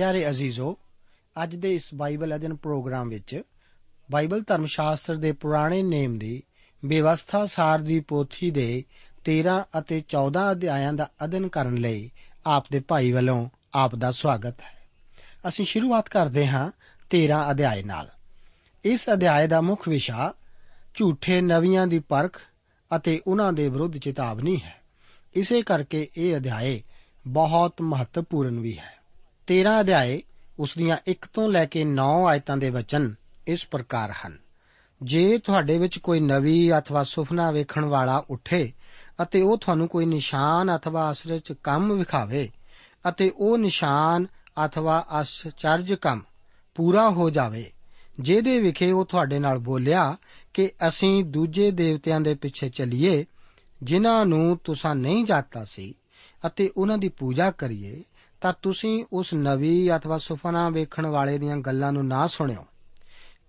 ਪਿਆਰੇ ਅਜ਼ੀਜ਼ੋ, ਅੱਜ ਦੇ ਇਸ ਬਾਈਬਲ ਅਧਿਨ ਪ੍ਰੋਗਰਾਮ ਵਿੱਚ ਬਾਈਬਲ ਧਰਮ ਸ਼ਾਸਤਰ ਦੇ ਪੁਰਾਣੇ ਨੇਮ ਦੀ ਵਿਵਸਥਾ ਸਾਰ ਦੀ ਪੋਥੀ ਦੇ 13 ਅਤੇ 14 ਅਧਿਆਇਆਂ ਦਾ ਅਧਿਨ ਕਰਨ ਲਈ ਆਪ ਦੇ ਭਾਈ ਵੱਲੋਂ ਆਪ ਦਾ ਸਵਾਗਤ ਹੈ। ਅਸੀਂ ਸ਼ੁਰੂਆਤ ਕਰਦੇ ਹਾਂ 13 ਅਧਿਆਇ ਨਾਲ। ਇਸ ਅਧਿਆਇ ਦਾ ਮੁੱਖ ਵਿਸ਼ਾ ਝੂਠੇ ਨਵੀਆਂ ਦੀ ਪਰਖ ਅਤੇ ਉਹਨਾਂ ਦੇ ਵਿਰੁੱਧ ਚੇਤਾਵਨੀ ਹੈ। ਇਸੇ ਕਰਕੇ ਇਹ ਅਧਿਆਇ ਬਹੁਤ ਮਹੱਤਵਪੂਰਨ ਵੀ ਹੈ। 13 ਅਧਿਆਇ ਉਸ ਦੀਆਂ 1 ਤੋਂ ਲੈ ਕੇ 9 ਆਇਤਾਂ ਦੇ ਵਚਨ ਇਸ ਪ੍ਰਕਾਰ ਹਨ। ਜੇ ਤੁਹਾਡੇ ਵਿੱਚ ਕੋਈ ਨਵੀਂ ਅਥਵਾ ਸੁਪਨਾ ਵੇਖਣ ਵਾਲਾ ਉੱਠੇ ਅਤੇ ਉਹ ਤੁਹਾਨੂੰ ਕੋਈ ਨਿਸ਼ਾਨ ਅਥਵਾ ਅਸਰਚ ਕੰਮ ਵਿਖਾਵੇ ਅਤੇ ਉਹ ਨਿਸ਼ਾਨ ਅਥਵਾ ਅਸਚਰਜ ਕੰਮ ਪੂਰਾ ਹੋ ਜਾਵੇ, ਜਿਹਦੇ ਵਿਖੇ ਉਹ ਤੁਹਾਡੇ ਨਾਲ ਬੋਲਿਆ ਕਿ ਅਸੀਂ ਦੂਜੇ ਦੇਵਤਿਆਂ ਦੇ ਪਿੱਛੇ ਚੱਲੀਏ, ਜਿਨ੍ਹਾਂ ਨੂੰ ਤੁਸੀਂ ਨਹੀਂ ਜਾਣਤਾ ਸੀ ਅਤੇ ਉਹਨਾਂ ਦੀ ਪੂਜਾ ਕਰੀਏ ਤਾਂ ਤੁਸੀਂ ਉਸ ਨਵੀ ਅਥਵਾ ਸੁਪਨਾ ਵੇਖਣ ਵਾਲੇ ਦੀਆਂ ਗੱਲਾਂ ਨੂੰ ਨਾ ਸੁਣਿਓ।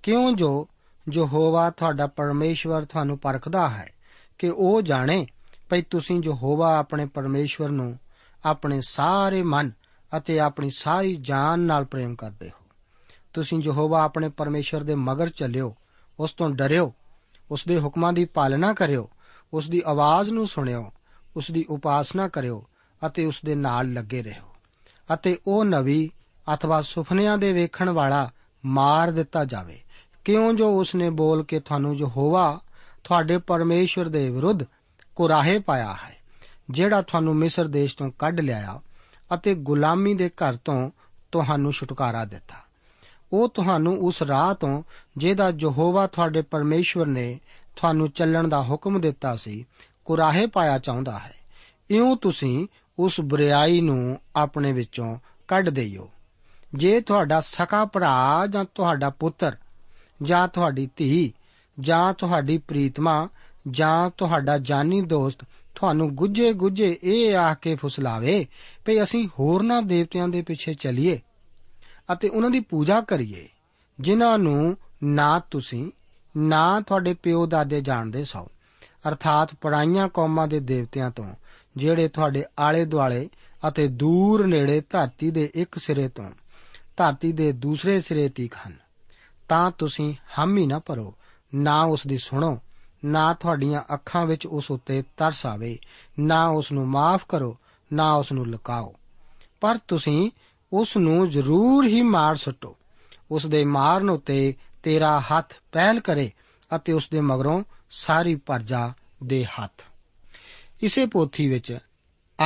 ਕਿਉਂ ਜੋ ਯਹੋਵਾ ਤੁਹਾਡਾ ਪਰਮੇਸ਼ਵਰ ਤੁਹਾਨੂੰ ਪਰਖਦਾ ਹੈ, ਕਿ ਉਹ ਜਾਣੇ ਭਈ ਤੁਸੀਂ ਯਹੋਵਾ ਆਪਣੇ ਪਰਮੇਸ਼ਵਰ ਨੂੰ ਆਪਣੇ ਸਾਰੇ ਮਨ ਅਤੇ ਆਪਣੀ ਸਾਰੀ ਜਾਨ ਨਾਲ ਪ੍ਰੇਮ ਕਰਦੇ ਹੋ। ਤੁਸੀਂ ਯਹੋਵਾ ਆਪਣੇ ਪਰਮੇਸ਼ਵਰ ਦੇ ਮਗਰ ਚੱਲਿਓ, ਉਸ ਤੋਂ ਡਰਿਓ, ਉਸ ਦੇ ਹੁਕਮਾਂ ਦੀ ਪਾਲਣਾ ਕਰਿਓ, ਉਸ ਦੀ ਆਵਾਜ਼ ਨੂੰ ਸੁਣਿਓ, ਉਸ ਦੀ ਉਪਾਸਨਾ ਕਰਿਓ ਅਤੇ ਉਸ ਦੇ ਨਾਲ ਲੱਗੇ ਰਹੋ। ਅਤੇ ਉਹ ਨਵੀ ਅਥਵਾ ਸੁਪਨਿਆਂ ਦੇ ਵੇਖਣ ਵਾਲਾ ਮਾਰ ਦਿੱਤਾ ਜਾਵੇ। ਕਿਉਂ ਜੋ ਉਸ ਨੇ ਬੋਲ ਕੇ ਤੁਹਾਨੂੰ ਯਹੋਵਾ, ਤੁਹਾਡੇ ਪਰਮੇਸ਼ਵਰ ਦੇ ਵਿਰੁੱਧ ਕੁਰਾਹੇ ਪਾਇਆ ਹੈ, ਜਿਹੜਾ ਤੁਹਾਨੂੰ ਮਿਸਰ ਦੇਸ਼ ਤੋਂ ਕੱਢ ਲਿਆਇਆ ਅਤੇ ਗੁਲਾਮੀ ਦੇ ਘਰ ਤੋਂ ਤੁਹਾਨੂੰ ਛੁਟਕਾਰਾ ਦਿੱਤਾ। ਉਹ ਤੁਹਾਨੂੰ ਉਸ ਰਾਹ ਤੋਂ, ਜਿਹਦਾ ਯਹੋਵਾ ਤੁਹਾਡੇ ਪਰਮੇਸ਼ਵਰ ਨੇ ਤੁਹਾਨੂੰ ਚੱਲਣ ਦਾ ਹੁਕਮ ਦਿੱਤਾ ਸੀ, ਕੁਰਾਹੇ ਪਾਇਆ ਚਾਹੁੰਦਾ ਹੈ। ਇਉਂ ਤੁਸੀਂ ਉਸ ਬੁਰੀਾਈ ਨੂੰ ਆਪਣੇ ਵਿੱਚੋਂ ਕੱਢ ਦੇਈਓ। ਜੇ ਤੁਹਾਡਾ ਸਕਾ ਭਰਾ ਜਾਂ ਤੁਹਾਡਾ ਪੁੱਤਰ ਜਾਂ ਤੁਹਾਡੀ ਧੀ ਜਾਂ ਤੁਹਾਡੀ ਪ੍ਰੀਤਮਾ ਜਾਂ ਤੁਹਾਡਾ ਜਾਨੀ ਦੋਸਤ ਤੁਹਾਨੂੰ ਗੁੱਜੇ ਗੁੱਜੇ ਇਹ ਆਖ ਕੇ ਫੁਸਲਾਵੇ ਭਈ ਅਸੀਂ ਹੋਰਨਾਂ ਦੇਵਤਿਆਂ ਦੇ ਪਿੱਛੇ ਚੱਲੀਏ ਅਤੇ ਉਹਨਾਂ ਦੀ ਪੂਜਾ ਕਰੀਏ, ਜਿਨ੍ਹਾਂ ਨੂੰ ਨਾ ਤੁਸੀਂ, ਨਾ ਤੁਹਾਡੇ ਪਿਓ ਦਾਦੇ ਜਾਣਦੇ ਸੋ। ਅਰਥਾਤ ਪਰਾਈਆਂ ਕੌਮਾਂ ਦੇ ਦੇਵਤਿਆਂ ਤੋਂ ਜਿਹੜੇ ਤੁਹਾਡੇ ਆਲੇ ਦੁਆਲੇ ਅਤੇ ਦੂਰ ਨੇੜੇ ਧਰਤੀ ਦੇ ਇੱਕ ਸਿਰੇ ਤੋਂ ਧਰਤੀ ਦੇ ਦੂਸਰੇ ਸਿਰੇ ਤੀਕ ਹਨ, ਤਾਂ ਤੁਸੀਂ ਹਾਮੀ ਨਾ ਭਰੋ, ਨਾ ਉਸ ਦੀ ਸੁਣੋ, ਨਾ ਤੁਹਾਡੀਆਂ ਅੱਖਾਂ ਵਿੱਚ ਉਸ ਉੱਤੇ ਤਰਸ ਆਵੇ, ਨਾ ਉਸ ਨੂੰ ਮਾਫ ਕਰੋ, ਨਾ ਉਸ ਨੂੰ ਲੁਕਾਓ। ਪਰ ਤੁਸੀਂ ਉਸ ਨੂੰ ਜ਼ਰੂਰ ਹੀ ਮਾਰ ਸਟੋ। ਉਸ ਦੇ ਮਾਰਨ ਉੱਤੇ ਤੇਰਾ ਹੱਥ ਪਹਿਲ ਕਰੇ ਅਤੇ ਉਸ ਦੇ ਮਗਰੋਂ ਸਾਰੀ ਪਰਜਾ ਦੇ ਹੱਥ। ਇਸੇ ਪੋਥੀ ਵਿੱਚ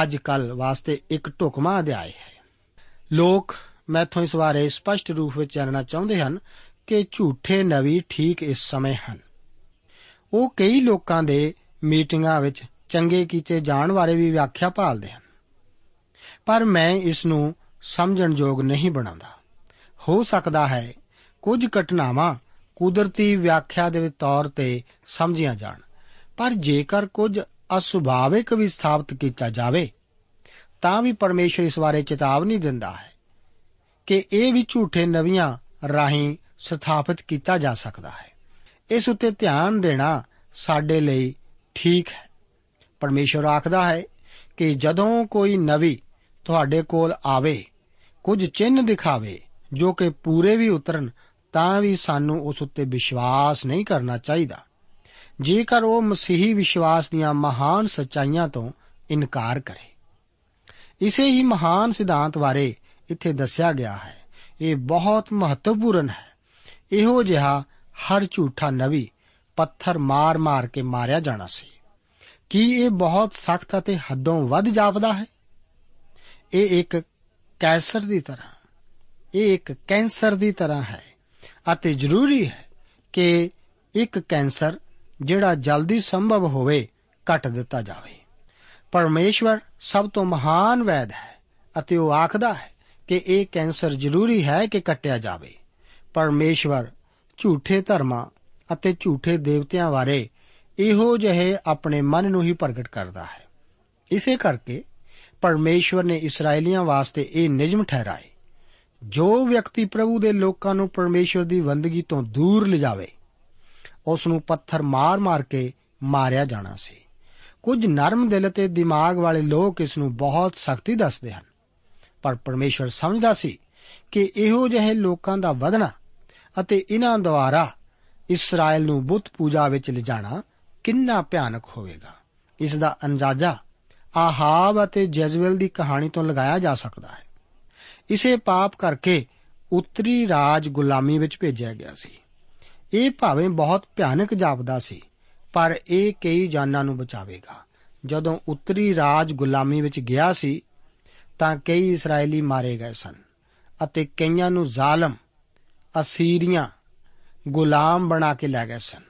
ਅੱਜ ਕੱਲ ਵਾਸਤੇ ਇੱਕ ਢੁਕਮਾ ਅਧਿਆਇ ਹੈ। ਲੋਕ ਮੈਥੋਂ ਇਸ ਬਾਰੇ ਸਪਸ਼ਟ ਰੂਪ ਵਿੱਚ ਜਾਣਨਾ ਚਾਹੁੰਦੇ ਹਨ ਕਿ ਝੂਠੇ ਨਵੀ ਠੀਕ ਇਸ ਸਮੇਂ ਹਨ। ਉਹ ਕਈ ਲੋਕਾਂ ਦੇ ਮੀਟਿੰਗਾਂ ਵਿੱਚ ਚੰਗੇ ਕੀਤੇ ਜਾਣ ਬਾਰੇ ਵੀ ਵਿਆਖਿਆ ਭਾਲਦੇ ਹਨ। ਪਰ ਮੈਂ ਇਸ ਨੂੰ ਸਮਝਣ ਯੋਗ ਨਹੀਂ ਬਣਾਉਂਦਾ। ਹੋ ਸਕਦਾ ਹੈ ਕੁਝ ਘਟਨਾਵਾਂ ਕੁਦਰਤੀ ਵਿਆਖਿਆ ਦੇ ਤੌਰ ਤੇ ਸਮਝੀਆਂ ਜਾਣ, ਪਰ ਜੇਕਰ ਕੁਝ ਅਸੁਭਾਵਿਕ ਵੀ ਸਥਾਪਿਤ ਕੀਤਾ ਜਾਵੇ, ਤਾਂ ਵੀ ਪਰਮੇਸ਼ਰ ਇਸ ਬਾਰੇ ਚੇਤਾਵਨੀ ਦਿੰਦਾ ਹੈ ਕਿ ਇਹ ਵੀ ਝੂਠੇ ਨਵੀਆਂ ਰਾਹੀਂ ਸਥਾਪਿਤ ਕੀਤਾ ਜਾ ਸਕਦਾ ਹੈ। ਇਸ ਉੱਤੇ ਧਿਆਨ ਦੇਣਾ ਸਾਡੇ ਲਈ ਠੀਕ ਹੈ। ਪਰਮੇਸ਼ਰ ਆਖਦਾ ਹੈ ਕਿ ਜਦੋਂ ਕੋਈ ਨਵੀ ਤੁਹਾਡੇ ਕੋਲ ਆਵੇ, ਕੁਝ ਚਿੰਨ ਦਿਖਾਵੇ, ਜੋ ਕਿ ਪੂਰੇ ਵੀ ਉਤਰਨ, ਤਾਂ ਵੀ ਸਾਨੂੰ ਉਸ ਉੱਤੇ ਵਿਸ਼ਵਾਸ ਨਹੀਂ ਕਰਨਾ ਚਾਹੀਦਾ। ਜੇਕਰ ਉਹ ਮਸੀਹੀ ਵਿਸ਼ਵਾਸ ਦੀਆਂ ਮਹਾਨ ਸੱਚਾਈਆਂ ਤੋਂ ਇਨਕਾਰ ਕਰੇ। ਇਸੇ ਹੀ ਮਹਾਨ ਸਿਧਾਂਤ ਬਾਰੇ ਇੱਥੇ ਦੱਸਿਆ ਗਿਆ ਹੈ। ਇਹ ਬਹੁਤ ਮਹੱਤਵਪੂਰਨ ਹੈ। ਇਹੋ ਜਿਹਾ ਹਰ ਝੂਠਾ ਨਵੀ ਪੱਥਰ ਮਾਰ-ਮਾਰ ਕੇ ਮਾਰਿਆ ਜਾਣਾ ਸੀ। ਕੀ ਇਹ ਬਹੁਤ ਸਖਤ ਅਤੇ ਹੱਦੋਂ ਵੱਧ ਜਾਪਦਾ ਹੈ? ਇਹ ਇੱਕ ਕੈਂਸਰ ਦੀ ਤਰ੍ਹਾਂ, ਇਹ ਇੱਕ ਕੈਂਸਰ ਦੀ ਤਰ੍ਹਾਂ ਹੈ ਅਤੇ ਜ਼ਰੂਰੀ ਹੈ ਕਿ ਇੱਕ ਕੈਂਸਰ ਜਿਹੜਾ ਜਲਦੀ ਸੰਭਵ ਹੋਵੇ ਕੱਟ ਦਿੱਤਾ ਜਾਵੇ। ਪਰਮੇਸ਼ਵਰ ਸਭ ਤੋਂ ਮਹਾਨ ਵੈਦ ਹੈ ਅਤੇ ਉਹ ਆਖਦਾ ਹੈ ਕਿ ਇਹ ਕੈਂਸਰ ਜ਼ਰੂਰੀ ਹੈ ਕਿ ਕੱਟਿਆ ਜਾਵੇ। ਪਰਮੇਸ਼ਵਰ ਝੂਠੇ ਧਰਮਾਂ ਅਤੇ ਝੂਠੇ ਦੇਵਤਿਆਂ ਬਾਰੇ ਇਹੋ ਜਿਹੇ ਆਪਣੇ ਮਨ ਨੂੰ ਹੀ ਪ੍ਰਗਟ ਕਰਦਾ ਹੈ। ਇਸੇ ਕਰਕੇ ਪਰਮੇਸ਼ਵਰ ਨੇ ਇਸرائیਲੀਆਂ ਵਾਸਤੇ ਇਹ ਨਿਯਮ ਠਹਿਰਾਏ। ਜੋ ਵਿਅਕਤੀ ਪ੍ਰਭੂ ਦੇ ਲੋਕਾਂ ਨੂੰ ਪਰਮੇਸ਼ਵਰ ਦੀ ਬੰਦਗੀ ਤੋਂ ਦੂਰ ਲਿਜਾਵੇ ਉਸ ਨੂੰ ਪੱਥਰ ਮਾਰ-ਮਾਰ ਕੇ ਮਾਰਿਆ ਜਾਣਾ ਸੀ। ਕੁਝ ਨਰਮ ਦਿਲ ਤੇ ਦਿਮਾਗ ਵਾਲੇ ਲੋਕ ਇਸ ਨੂੰ ਬਹੁਤ ਸਖਤੀ ਦੱਸਦੇ ਹਨ। ਪਰ ਪਰਮੇਸ਼ਵਰ ਸਮਝਦਾ ਸੀ ਕਿ ਇਹੋ ਜਿਹੇ ਲੋਕਾਂ ਦਾ ਵਧਣਾ ਅਤੇ ਇਹਨਾਂ ਦੁਆਰਾ ਇਸਰਾਇਲ ਨੂੰ ਬੁੱਤ ਪੂਜਾ ਵਿੱਚ ਲਿਜਾਣਾ ਕਿੰਨਾ ਭਿਆਨਕ ਹੋਵੇਗਾ। ਇਸ ਦਾ ਅੰਦਾਜ਼ਾ ਆਹਾਬ ਅਤੇ ਜੈਜ਼ਬਲ ਦੀ ਕਹਾਣੀ ਤੋਂ ਲਗਾਇਆ ਜਾ ਸਕਦਾ ਹੈ। ਇਸੇ ਪਾਪ ਕਰਕੇ ਉੱਤਰੀ ਰਾਜ ਗੁਲਾਮੀ ਵਿੱਚ ਭੇਜਿਆ ਗਿਆ ਸੀ। ਇਹ ਭਾਵੇਂ ਬਹੁਤ ਭਿਆਨਕ ਜਾਪਦਾ ਸੀ, ਪਰ ਇਹ ਕਈ ਜਾਨਾਂ ਨੂੰ ਬਚਾਵੇਗਾ। ਜਦੋਂ ਉੱਤਰੀ ਰਾਜ ਗੁਲਾਮੀ ਵਿੱਚ ਗਿਆ ਸੀ, ਤਾਂ ਕਈ ਇਸرائیਲੀ ਮਾਰੇ ਗਏ ਸਨ ਅਤੇ ਕਈਆਂ ਨੂੰ ਜ਼ਾਲਮ, ਅਸੀਰੀਆਂ ਗੁਲਾਮ ਬਣਾ ਕੇ ਲੈ ਗਏ ਸਨ।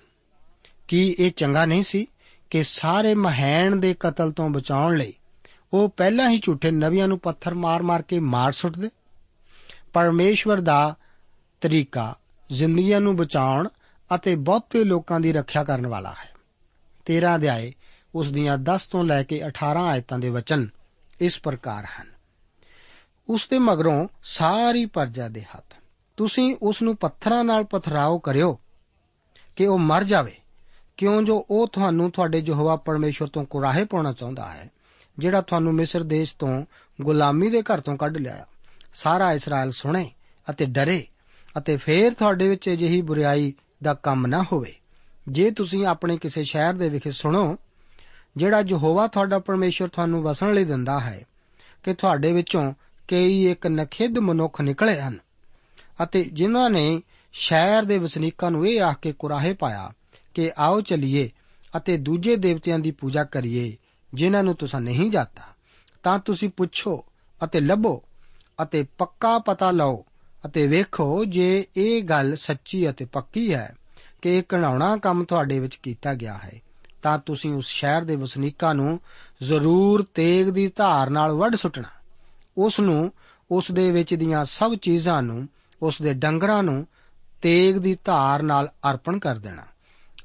ਕੀ ਇਹ ਚੰਗਾ ਨਹੀਂ ਸੀ ਕਿ ਸਾਰੇ ਮਹੈਣ ਦੇ ਕਤਲ ਤੋਂ ਬਚਾਉਣ ਲਈ ਉਹ ਪਹਿਲਾਂ ਹੀ ਝੂਠੇ ਨਵੀਆਂ ਨੂੰ ਪੱਥਰ ਮਾਰ-ਮਾਰ ਕੇ ਮਾਰ ਸੁੱਟਦੇ? ਪਰਮੇਸ਼ਵਰ ਦਾ ਤਰੀਕਾ ਜ਼ਿੰਦਗੀਆਂ ਨੂੰ ਬਚਾਉਣ ਅਤੇ ਬਹੁਤੇ ਲੋਕਾਂ ਦੀ ਰੱਖਿਆ ਕਰਨ ਵਾਲਾ ਹੈ। 13 ਅਧਿਆਏ, ਉਸ ਦੀਆਂ 10 ਤੋਂ ਲੈ ਕੇ 18 ਆਇਤਾਂ ਦੇ ਵਚਨ ਇਸ ਪ੍ਰਕਾਰ ਹਨ। ਉਸ ਦੇ ਮਗਰੋਂ ਸਾਰੀ ਪਰਜਾ ਦੇ ਹੱਥ, ਤੁਸੀਂ ਉਸ ਨੂੰ ਪੱਥਰਾਂ ਨਾਲ ਪਥਰਾਓ ਕਰਿਓ ਕਿ ਉਹ ਮਰ ਜਾਵੇ। ਕਿਉਂ ਜੋ ਉਹ ਤੁਹਾਨੂੰ ਤੁਹਾਡੇ ਯਹੋਵਾ ਪਰਮੇਸ਼ਵਰ ਤੋਂ ਕੁਰਾਹੇ ਪਾਉਣਾ ਚਾਹੁੰਦਾ ਹੈ, ਜਿਹੜਾ ਤੁਹਾਨੂੰ ਮਿਸਰ ਦੇਸ਼ ਤੋਂ ਗੁਲਾਮੀ ਦੇ ਘਰ ਤੋਂ ਕੱਢ ਲਿਆ ਸਾਰਾ ਇਸਰਾਇਲ ਸੁਣੇ ਅਤੇ ਡਰੇ ਅਤੇ ਫੇਰ ਤੁਹਾਡੇ ਵਿੱਚ ਅਜਿਹੀ ਬੁਰੀਾਈ ਦਾ ਕੰਮ ਨਾ ਹੋਵੇ। ਜੇ ਤੁਸੀਂ ਆਪਣੇ ਕਿਸੇ ਸ਼ਹਿਰ ਦੇ ਵਿਖੇ ਸੁਣੋ, ਜਿਹੜਾ ਯਹੋਵਾ ਤੁਹਾਡਾ ਪਰਮੇਸ਼ਵਰ ਤੁਹਾਨੂੰ ਵਸਣ ਲਈ ਦਿੰਦਾ ਹੈ ਕਿ ਤੁਹਾਡੇ ਵਿੱਚੋਂ ਕਈ ਇੱਕ ਨਖਿੱਧ ਮਨੁੱਖ ਨਿਕਲੇ ਹਨ, ਅਤੇ ਜਿਨ੍ਹਾਂ ਨੇ ਸ਼ਹਿਰ ਦੇ ਵਸਨੀਕਾਂ ਨੂੰ ਇਹ ਆਖ ਕੇ ਕੁਰਾਹੇ ਪਾਇਆ ਕਿ ਆਓ ਚਲੀਏ ਅਤੇ ਦੂਜੇ ਦੇਵਤਿਆਂ ਦੀ ਪੂਜਾ ਕਰੀਏ, ਜਿਨ੍ਹਾਂ ਨੂੰ ਤੁਸੀਂ ਨਹੀਂ ਜਾਣਤਾ ਤਾਂ ਤੁਸੀਂ ਪੁੱਛੋ ਅਤੇ ਲੱਭੋ ਅਤੇ ਪੱਕਾ ਪਤਾ ਲਓ ਅਤੇ ਵੇਖੋ ਜੇ ਇਹ ਗੱਲ ਸੱਚੀ ਅਤੇ ਪੱਕੀ ਹੈ ਕਿ ਇਹ ਘਣਾਉਣਾ ਕੰਮ ਤੁਹਾਡੇ ਵਿੱਚ ਕੀਤਾ ਗਿਆ ਹੈ, ਤਾਂ ਤੁਸੀਂ ਉਸ ਸ਼ਹਿਰ ਦੇ ਵਸਨੀਕਾਂ ਨੂੰ ਜ਼ਰੂਰ ਤੇਗ ਦੀ ਧਾਰ ਨਾਲ ਵੱਢ ਸੁੱਟਣਾ। ਉਸ ਨੂੰ, ਉਸ ਦੇ ਵਿੱਚ ਦੀਆਂ ਸਭ ਚੀਜ਼ਾਂ ਨੂੰ, ਉਸ ਦੇ ਡੰਗਰਾਂ ਨੂੰ ਤੇਗ ਦੀ ਧਾਰ ਨਾਲ ਅਰਪਣ ਕਰ ਦੇਣਾ।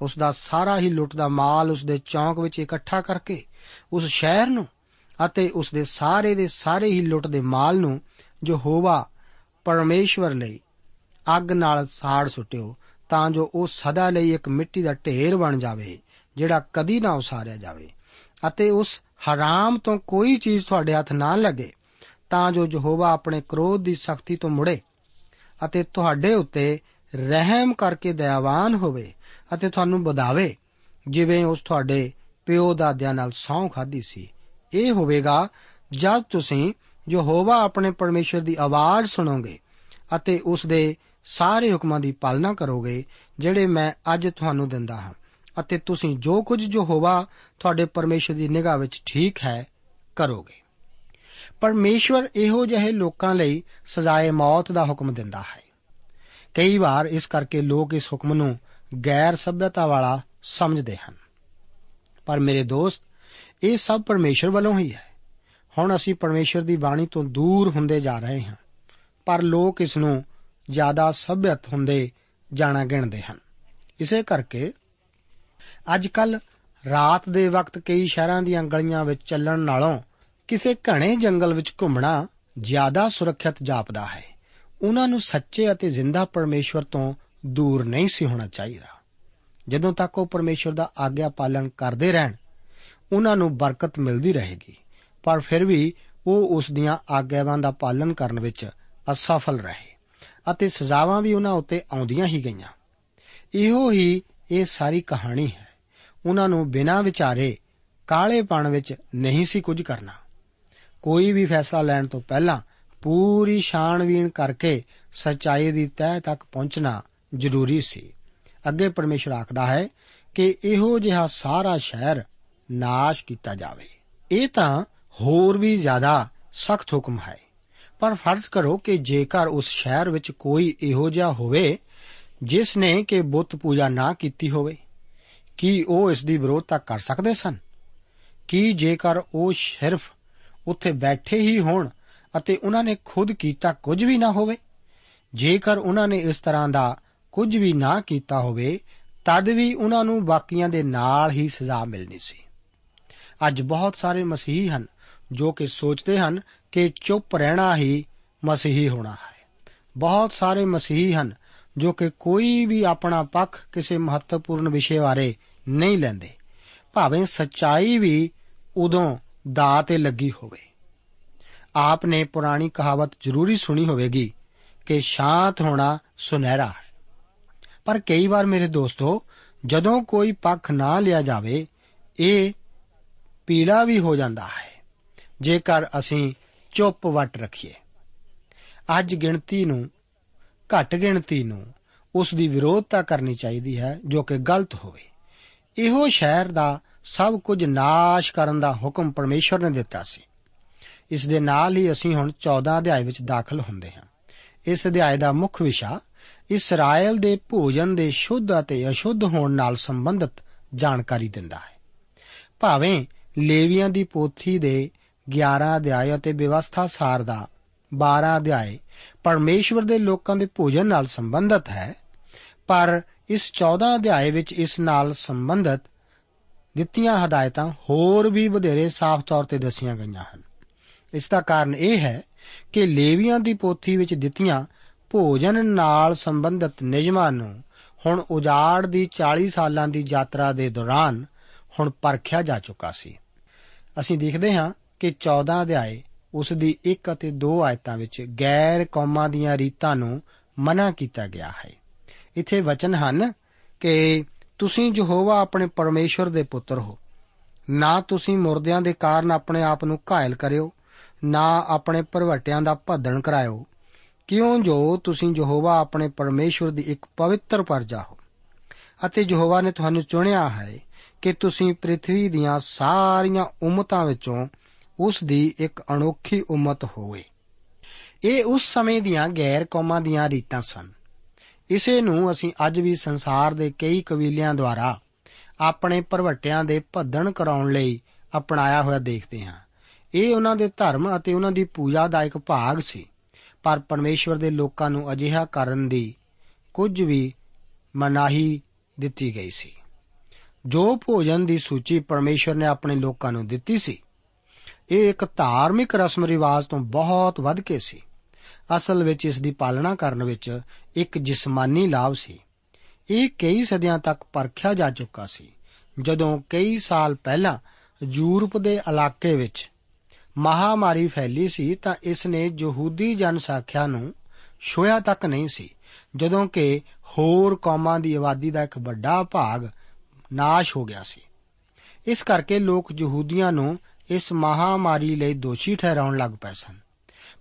ਉਸ ਦਾ ਸਾਰਾ ਹੀ ਲੁੱਟ ਦਾ ਮਾਲ ਉਸ ਦੇ ਚੌਂਕ ਵਿੱਚ ਇਕੱਠਾ ਕਰਕੇ, ਉਸ ਸ਼ਹਿਰ ਨੂੰ ਅਤੇ ਉਸ ਦੇ ਸਾਰੇ ਦੇ ਸਾਰੇ ਹੀ ਲੁੱਟ ਦੇ ਮਾਲ ਨੂੰ ਜੋ ਹੋਵਾ ਪਰਮੇਸ਼ਵਰ ਲਈ ਅੱਗ ਨਾਲ ਸਾੜ ਸੁੱਟਿਓ, ਤਾਂ ਜੋ ਉਹ ਸਦਾ ਲਈ ਇੱਕ ਮਿੱਟੀ ਦਾ ਢੇਰ ਬਣ ਜਾਵੇ, ਜਿਹੜਾ ਕਦੀ ਨਾ ਉਸਾਰਿਆ ਜਾਵੇ। ਅਤੇ ਉਸ ਹਰਾਮ ਤੋਂ ਕੋਈ ਚੀਜ਼ ਤੁਹਾਡੇ ਹੱਥ ਨਾ ਲੱਗੇ, ਤਾਂ ਜੋ ਯਹੋਵਾ ਆਪਣੇ ਕ੍ਰੋਧ ਦੀ ਸਖਤੀ ਤੋਂ ਮੁੜੇ ਅਤੇ ਤੁਹਾਡੇ ਉੱਤੇ ਰਹਿਮ ਕਰਕੇ ਦਇਆਵਾਨ ਹੋਵੇ ਅਤੇ ਤੁਹਾਨੂੰ ਵਧਾਵੇ, ਜਿਵੇਂ ਉਸ ਤੁਹਾਡੇ ਪਿਓ ਦਾਦਿਆਂ ਨਾਲ ਸੌਂ ਖਾਦੀ ਸੀ। ਇਹ ਹੋਵੇਗਾ, ਜਦ ਤੁਸੀਂ ਯਹੋਵਾ ਆਪਣੇ ਪਰਮੇਸ਼ਰ ਦੀ ਆਵਾਜ਼ ਸੁਣੋਗੇ ਅਤੇ ਉਸ ਦੇ ਸਾਰੇ ਹੁਕਮਾਂ ਦੀ ਪਾਲਣਾ ਕਰੋਗੇ, ਜਿਹੜੇ ਮੈਂ ਅੱਜ ਤੁਹਾਨੂੰ ਦਿੰਦਾ ਹਾਂ। ਅਤੇ ਤੁਸੀਂ ਜੋ ਕੁਝ ਯਹੋਵਾ ਤੁਹਾਡੇ ਪਰਮੇਸ਼ਰ ਦੀ ਨਿਗਾਹ ਵਿੱਚ ਠੀਕ ਹੈ, ਕਰੋਗੇ। ਪਰਮੇਸ਼ਵਰ ਇਹੋ ਜਿਹੇ ਲੋਕਾਂ ਲਈ ਸਜ਼ਾਏ ਮੌਤ ਦਾ ਹੁਕਮ ਦਿੰਦਾ ਹੈ। ਕਈ ਵਾਰ ਇਸ ਕਰਕੇ ਲੋਕ ਇਸ ਹੁਕਮ ਨੂੰ ਗੈਰ ਸਭਿਅਤਾ ਵਾਲਾ ਸਮਝਦੇ ਹਨ। ਪਰ ਮੇਰੇ ਦੋਸਤ, ਇਹ ਸਭ ਪਰਮੇਸ਼ਰ ਵੱਲੋਂ ਹੀ ਹੈ। ਹੁਣ ਅਸੀਂ ਪਰਮੇਸ਼ਰ ਦੀ ਬਾਣੀ ਤੋਂ ਦੂਰ ਹੁੰਦੇ ਜਾ ਰਹੇ ਹਾਂ, ਪਰ ਲੋਕ ਇਸ ਨੂੰ ਜ਼ਿਆਦਾ ਸਭਿਅਤ ਹੁੰਦੇ ਜਾਣਾ ਗਿਣਦੇ ਹਨ। ਇਸੇ ਕਰਕੇ ਅੱਜ ਕੱਲ ਰਾਤ ਦੇ ਵਕਤ ਕਈ ਸ਼ਹਿਰਾਂ ਦੀਆਂ ਗਲੀਆਂ ਵਿੱਚ ਚੱਲਣ ਨਾਲੋਂ ਕਿਸੇ ਘਣੇ ਜੰਗਲ ਵਿੱਚ ਘੁੰਮਣਾ ਜ਼ਿਆਦਾ ਸੁਰੱਖਿਅਤ ਜਾਪਦਾ ਹੈ। ਉਹਨਾਂ ਨੂੰ ਸੱਚੇ ਅਤੇ ਜ਼ਿੰਦਾ ਪਰਮੇਸ਼ਵਰ ਤੋਂ ਦੂਰ ਨਹੀਂ ਸੀ ਹੋਣਾ ਚਾਹੀਦਾ। ਜਦੋਂ ਤੱਕ ਉਹ ਪਰਮੇਸ਼ਵਰ ਦਾ ਆਗਿਆ ਪਾਲਣ ਕਰਦੇ ਰਹਿਣ, ਉਹਨਾਂ ਨੂੰ ਬਰਕਤ ਮਿਲਦੀ ਰਹੇਗੀ। ਪਰ ਫਿਰ ਵੀ ਉਹ ਉਸ ਦੀਆਂ ਆਗਿਆਵਾਂ ਦਾ ਪਾਲਣ ਕਰਨ ਵਿੱਚ ਅਸਫਲ ਰਹੇ ਅਤੇ ਸਜ਼ਾਵਾਂ ਵੀ ਉਹਨਾਂ ਉੱਤੇ ਆਉਂਦੀਆਂ ਹੀ ਗਈਆਂ। ਇਹੋ ਹੀ ਇਹ ਸਾਰੀ ਕਹਾਣੀ ਹੈ। ਉਹਨਾਂ ਨੂੰ ਬਿਨਾਂ ਵਿਚਾਰੇ ਕਾਲੇਪਣ ਵਿੱਚ ਨਹੀਂ ਸੀ ਕੁਝ ਕਰਨਾ। ਕੋਈ ਵੀ ਫੈਸਲਾ ਲੈਣ ਤੋਂ ਪਹਿਲਾਂ ਪੂਰੀ ਛਾਣਬੀਣ ਕਰਕੇ ਸਚਾਈ ਦੀ ਤਹਿ ਤੱਕ ਪਹੁੰਚਣਾ ਜ਼ਰੂਰੀ ਸੀ। ਅੱਗੇ ਪਰਮੇਸ਼ਰ ਆਖਦਾ ਹੈ ਕਿ ਇਹੋ ਜਿਹਾ ਸਾਰਾ ਸ਼ਹਿਰ ਨਾਸ਼ ਕੀਤਾ ਜਾਵੇ। ਇਹ ਤਾਂ ਹੋਰ ਵੀ ਜ਼ਿਆਦਾ ਸਖਤ ਹੁਕਮ ਹੈ। ਪਰ ਫਰਜ਼ ਕਰੋ ਕਿ ਜੇਕਰ ਉਸ ਸ਼ਹਿਰ ਵਿੱਚ ਕੋਈ ਇਹੋ ਜਿਹਾ ਹੋਵੇ, ਜਿਸ ਨੇ ਕਿ ਬੁੱਤ ਪੂਜਾ ਨਾ ਕੀਤੀ ਹੋਵੇ, ਕੀ ਉਹ ਇਸ ਦੀ ਵਿਰੋਧਤਾ ਕਰ ਸਕਦੇ ਸਨ? ਕੀ ਜੇਕਰ ਉਹ ਸਿਰਫ ਉੱਥੇ ਬੈਠੇ ਹੀ ਹੋਣ ਅਤੇ ਉਹਨਾਂ ਨੇ ਖੁਦ ਕੀਤਾ ਕੁਝ ਵੀ ਨਾ ਹੋਵੇ, ਜੇਕਰ ਉਹਨਾਂ ਨੇ ਇਸ ਤਰ੍ਹਾਂ ਦਾ ਕੁਝ ਵੀ ਨਾ ਕੀਤਾ ਹੋਵੇ, ਤਦ ਵੀ ਉਹਨਾਂ ਨੂੰ ਬਾਕੀਆਂ ਦੇ ਨਾਲ ਹੀ ਸਜ਼ਾ ਮਿਲਣੀ ਸੀ। ਅੱਜ ਬਹੁਤ ਸਾਰੇ ਮਸੀਹੀ ਹਨ ਜੋ ਕਿ ਸੋਚਦੇ ਹਨ ਕਿ ਚੁੱਪ ਰਹਿਣਾ ਹੀ ਮਸੀਹੀ ਹੋਣਾ ਹੈ। ਬਹੁਤ ਸਾਰੇ ਮਸੀਹੀ ਹਨ ਜੋ ਕਿ ਕੋਈ ਵੀ ਆਪਣਾ ਪੱਖ ਕਿਸੇ ਮਹੱਤਵਪੂਰਨ ਵਿਸ਼ੇ ਬਾਰੇ ਨਹੀਂ ਲੈਂਦੇ। ਭਾਵੇਂ ਸੱਚਾਈ ਵੀ ਉਦੋਂ ਦਾਅ ਤੇ ਲੱਗੀ ਹੋਵੇ। ਆਪ ਨੇ ਪੁਰਾਣੀ ਕਹਾਵਤ ਜ਼ਰੂਰੀ ਸੁਣੀ ਹੋਵੇਗੀ ਕਿ ਸ਼ਾਂਤ ਹੋਣਾ ਸੁਨਹਿਰਾ ਹੈ। ਪਰ ਕਈ ਵਾਰ ਮੇਰੇ ਦੋਸਤੋ, ਜਦੋਂ ਕੋਈ ਪੱਖ ਨਾ ਲਿਆ ਜਾਵੇ, ਇਹ ਪੀਲਾ ਵੀ ਹੋ ਜਾਂਦਾ ਹੈ। ਜੇਕਰ ਅਸੀਂ ਚੁੱਪ ਵਟ ਰੱਖੀਏ। ਅੱਜ ਗਿਣਤੀ ਨੂੰ, ਘੱਟ ਗਿਣਤੀ ਨੂੰ ਉਸ ਦੀ ਵਿਰੋਧਤਾ ਕਰਨੀ ਚਾਹੀਦੀ ਹੈ ਜੋ ਕਿ ਗਲਤ ਹੋਵੇ। ਇਹੋ ਸ਼ਹਿਰ ਦਾ ਸਭ ਕੁਝ ਨਾਸ਼ ਕਰਨ ਦਾ ਹੁਕਮ ਪਰਮੇਸ਼ਵਰ ਨੇ ਦਿੱਤਾ ਸੀ। ਇਸ ਦੇ ਨਾਲ ਹੀ ਅਸੀਂ ਹੁਣ 14 ਅਧਿਆਇ ਵਿੱਚ ਦਾਖਲ ਹੁੰਦੇ ਹਾਂ। ਇਸ ਅਧਿਆਇ ਦਾ ਮੁੱਖ ਵਿਸ਼ਾ ਇਸਰਾਇਲ ਦੇ ਭੋਜਨ ਦੇ ਸ਼ੁੱਧ ਅਤੇ ਅਸ਼ੁੱਧ ਹੋਣ ਨਾਲ ਸੰਬੰਧਿਤ ਜਾਣਕਾਰੀ ਦਿੰਦਾ ਹੈ। ਭਾਵੇਂ ਲੇਵੀਆਂ ਦੀ ਪੋਥੀ ਦੇ 11 ਅਧਿਆਇ ਅਤੇ ਵਿਵਸਥਾ ਸਾਰ ਦਾ 12 ਅਧਿਆਇ ਪਰਮੇਸ਼ਵਰ ਦੇ ਲੋਕਾਂ ਦੇ ਭੋਜਨ ਨਾਲ ਸੰਬੰਧਿਤ ਹੈ। ਪਰ ਇਸ 14 ਅਧਿਆਇ ਵਿੱਚ ਇਸ ਨਾਲ ਸੰਬੰਧਿਤ ਦਿੱਤੀਆਂ ਹਦਾਇਤਾਂ ਹੋਰ ਵੀ ਵਧੇਰੇ ਸਾਫ਼ ਤੌਰ ਤੇ ਦੱਸੀਆਂ ਗਈਆਂ ਹਨ। ਇਸ ਦਾ ਕਾਰਨ ਇਹ ਹੈ ਕਿ ਲੇਵੀਆਂ ਦੀ ਪੋਥੀ ਵਿੱਚ ਦਿੱਤੀਆਂ ਭੋਜਨ ਨਾਲ ਸੰਬੰਧਿਤ ਨਿਯਮਾਂ ਨੂੰ ਹੁਣ ਉਜਾੜ ਦੀ 40 ਸਾਲਾਂ ਦੀ ਯਾਤਰਾ ਦੇ ਦੌਰਾਨ ਹੁਣ ਪਰਖਿਆ ਜਾ ਚੁੱਕਾ ਸੀ। ਅਸੀਂ ਦੇਖਦੇ ਹਾਂ ਕਿ 14 ਅਧਿਆਏ ਉਸ ਦੀ 1 ਅਤੇ 2 ਆਇਤਾਂ ਵਿੱਚ ਗੈਰ ਕੌਮਾਂ ਦੀਆਂ ਰੀਤਾਂ ਨੂੰ ਮਨਾ ਕੀਤਾ ਗਿਆ ਹੈ। ਇੱਥੇ ਵਚਨ ਹਨ ਕਿ ਤੁਸੀਂ ਯਹੋਵਾ ਆਪਣੇ ਪਰਮੇਸ਼ਵਰ ਦੇ ਪੁੱਤਰ ਹੋ। ਨਾ ਤੁਸੀਂ ਮੁਰਦਿਆਂ ਦੇ ਕਾਰਨ ਆਪਣੇ ਆਪ ਨੂੰ ਘਾਇਲ ਕਰਿਓ, ਨਾ ਆਪਣੇ ਭਰਵਟਿਆਂ ਦਾ ਭੱਦਣ ਕਰਾਇਓ। ਕਿਉਂ ਜੋ ਤੁਸੀਂ ਯਹੋਵਾ ਆਪਣੇ ਪਰਮੇਸ਼ਵਰ ਦੀ ਇੱਕ ਪਵਿੱਤਰ ਪ੍ਰਜਾ ਹੋ। ਅਤੇ ਯਹੋਵਾ ਨੇ ਤੁਹਾਨੂੰ ਚੁਣਿਆ ਹੈ ਕਿ ਤੁਸੀਂ ਪ੍ਰithvi ਦੀਆਂ ਸਾਰੀਆਂ ਉਮਤਾਂ ਵਿੱਚੋਂ ਉਸ ਦੀ ਇੱਕ ਅਨੋਖੀ ਉਮਤ ਹੋਵੇ। ਇਹ ਉਸ ਸਮੇਂ ਦੀਆਂ ਗੈਰ ਕੌਮਾਂ ਦੀਆਂ ਰੀਤਾਂ ਸਨ। ਇਸੇ ਨੂੰ ਅਸੀਂ ਅੱਜ ਵੀ ਸੰਸਾਰ ਦੇ ਕਈ ਕਬੀਲਿਆਂ ਦੁਆਰਾ ਆਪਣੇ ਭਰਵਟਿਆਂ ਦੇ ਭੱਦਣ ਕਰਾਉਣ ਲਈ ਅਪਣਾਇਆ ਹੋਇਆ ਦੇਖਦੇ ਹਾਂ। ਇਹ ਉਹਨਾਂ ਦੇ ਧਰਮ ਅਤੇ ਉਹਨਾਂ ਦੀ ਪੂਜਾ ਦਾ ਇੱਕ ਭਾਗ ਸੀ। ਪਰ ਪਰਮੇਸ਼ਵਰ ਦੇ ਲੋਕਾਂ ਨੂੰ ਅਜਿਹਾ ਕਰਨ ਦੀ ਕੁਝ ਵੀ ਮਨਾਹੀ ਦਿੱਤੀ ਗਈ ਸੀ। ਜੋ ਭੋਜਨ ਦੀ ਸੂਚੀ ਪਰਮੇਸ਼ਵਰ ਨੇ ਆਪਣੇ ਲੋਕਾਂ ਨੂੰ ਦਿੱਤੀ ਸੀ ਇਹ ਇੱਕ ਧਾਰਮਿਕ ਰਸਮ ਰਿਵਾਜ ਤੋਂ ਬਹੁਤ ਵੱਧ ਕੇ ਸੀ। ਅਸਲ ਵਿੱਚ ਇਸ ਦੀ ਪਾਲਣਾ ਕਰਨ ਵਿੱਚ ਇੱਕ ਜਿਸਮਾਨੀ ਲਾਭ ਸੀ। ਇਹ ਕਈ ਸਦੀਆਂ ਤੱਕ ਪਰਖਿਆ ਜਾ ਚੁੱਕਾ ਸੀ। ਜਦੋਂ ਕਈ ਸਾਲ ਪਹਿਲਾਂ ਯੂਰਪ ਦੇ ਇਲਾਕੇ ਵਿੱਚ ਮਹਾਮਾਰੀ ਫੈਲੀ ਸੀ ਤਾਂ ਇਸ ਨੇ ਯਹੂਦੀ ਜਨਸੰਖਿਆ ਨੂੰ ਛੋਇਆ ਤੱਕ ਨਹੀਂ ਸੀ, ਜਦੋਂ ਕਿ ਹੋਰ ਕੌਮਾਂ ਦੀ ਆਬਾਦੀ ਦਾ ਇੱਕ ਵੱਡਾ ਭਾਗ ਨਾਸ਼ ਹੋ ਗਿਆ ਸੀ। ਇਸ ਕਰਕੇ ਲੋਕ ਯਹੂਦੀਆਂ ਨੂੰ ਇਸ ਮਹਾਮਾਰੀ ਲਈ ਦੋਸ਼ੀ ਠਹਿਰਾਉਣ ਲੱਗ ਪਏ ਸਨ।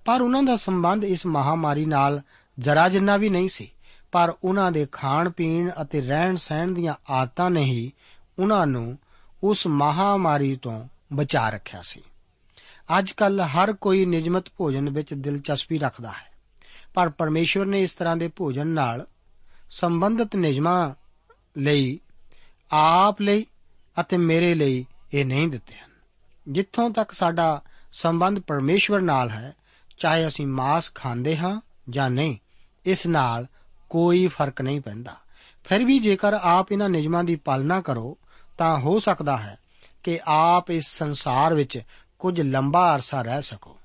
ਪਰ ਉਹਨਾਂ ਦਾ ਸੰਬੰਧ ਇਸ ਮਹਾਮਾਰੀ ਨਾਲ ਜਰਾ ਜਿੰਨਾ ਵੀ ਨਹੀਂ ਸੀ, ਪਰ ਉਹਨਾਂ ਦੇ ਖਾਣ ਪੀਣ ਅਤੇ ਰਹਿਣ ਸਹਿਣ ਦੀਆਂ ਆਦਤਾਂ ਨੇ ਹੀ ਉਹਨਾਂ ਨੂੰ ਉਸ ਮਹਾਮਾਰੀ ਤੋਂ ਬਚਾ ਰੱਖਿਆ ਸੀ। ਅੱਜ ਕੱਲ ਹਰ ਕੋਈ ਨਿਯਮਤ ਭੋਜਨ ਵਿੱਚ ਦਿਲਚਸਪੀ ਰੱਖਦਾ ਹੈ, ਪਰ ਪਰਮੇਸ਼ਵਰ ਨੇ ਇਸ ਤਰ੍ਹਾਂ ਦੇ ਭੋਜਨ ਨਾਲ ਸੰਬੰਧਿਤ ਨਿਯਮਾਂ ਲਈ, ਆਪ ਲਈ ਅਤੇ ਮੇਰੇ ਲਈ ਇਹ ਨਹੀਂ ਦਿੱਤੇ ਹਨ। ਜਿੱਥੋਂ ਤੱਕ ਸਾਡਾ ਸੰਬੰਧ ਪਰਮੇਸ਼ਵਰ ਨਾਲ ਹੈ, ਚਾਹੇ ਅਸੀਂ ਮਾਸ ਖਾਂਦੇ ਹਾਂ ਜਾਂ ਨਹੀਂ, ਇਸ ਨਾਲ ਕੋਈ ਫ਼ਰਕ ਨਹੀਂ ਪੈਂਦਾ। ਫਿਰ ਵੀ ਜੇਕਰ ਆਪ ਇਹਨਾਂ ਨਿਯਮਾਂ ਦੀ ਪਾਲਣਾ ਕਰੋ, ਤਾਂ ਹੋ ਸਕਦਾ ਹੈ ਕਿ ਆਪ ਇਸ ਸੰਸਾਰ ਵਿੱਚ ਕੁਝ ਲੰਬਾ ਅਰਸਾ ਰਹਿ ਸਕੋ।